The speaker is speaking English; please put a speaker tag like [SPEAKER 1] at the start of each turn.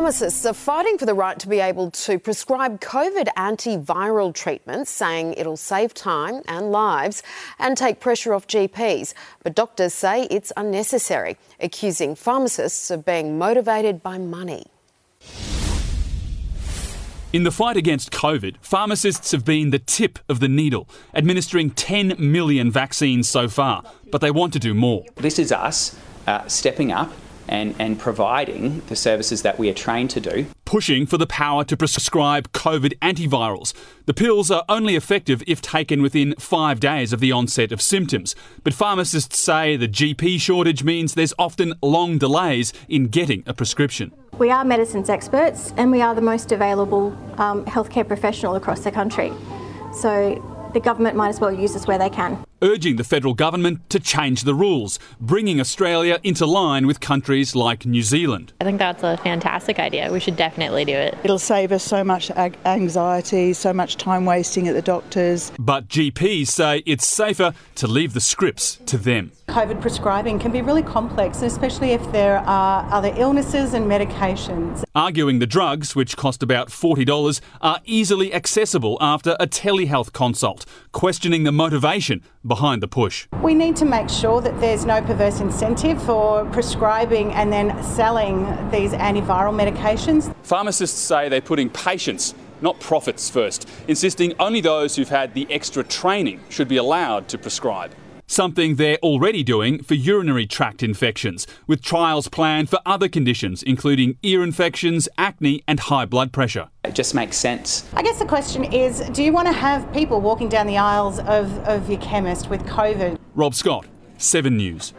[SPEAKER 1] Pharmacists are fighting for the right to be able to prescribe COVID antiviral treatments, saying it'll save time and lives and take pressure off GPs. But doctors say it's unnecessary, accusing pharmacists of being motivated by money.
[SPEAKER 2] In the fight against COVID, pharmacists have been the tip of the needle, administering 10 million vaccines so far, but they want to do more.
[SPEAKER 3] This is us uh, stepping up and, and providing the services that we are trained to do.
[SPEAKER 2] Pushing for the power to prescribe COVID antivirals. The pills are only effective if taken within five days of the onset of symptoms. But pharmacists say the GP shortage means there's often long delays in getting a prescription.
[SPEAKER 4] We are medicines experts and we are the most available um, healthcare professional across the country. So the government might as well use us where they can.
[SPEAKER 2] Urging the federal government to change the rules, bringing Australia into line with countries like New Zealand.
[SPEAKER 5] I think that's a fantastic idea. We should definitely do it.
[SPEAKER 6] It'll save us so much anxiety, so much time wasting at the doctors.
[SPEAKER 2] But GPs say it's safer to leave the scripts to them.
[SPEAKER 7] COVID prescribing can be really complex, especially if there are other illnesses and medications.
[SPEAKER 2] Arguing the drugs, which cost about $40, are easily accessible after a telehealth consult, questioning the motivation behind the push.
[SPEAKER 7] We need to make sure that there's no perverse incentive for prescribing and then selling these antiviral medications.
[SPEAKER 2] Pharmacists say they're putting patients not profits first, insisting only those who've had the extra training should be allowed to prescribe something they're already doing for urinary tract infections, with trials planned for other conditions, including ear infections, acne, and high blood pressure.
[SPEAKER 3] It just makes sense.
[SPEAKER 7] I guess the question is do you want to have people walking down the aisles of, of your chemist with COVID?
[SPEAKER 2] Rob Scott, 7 News.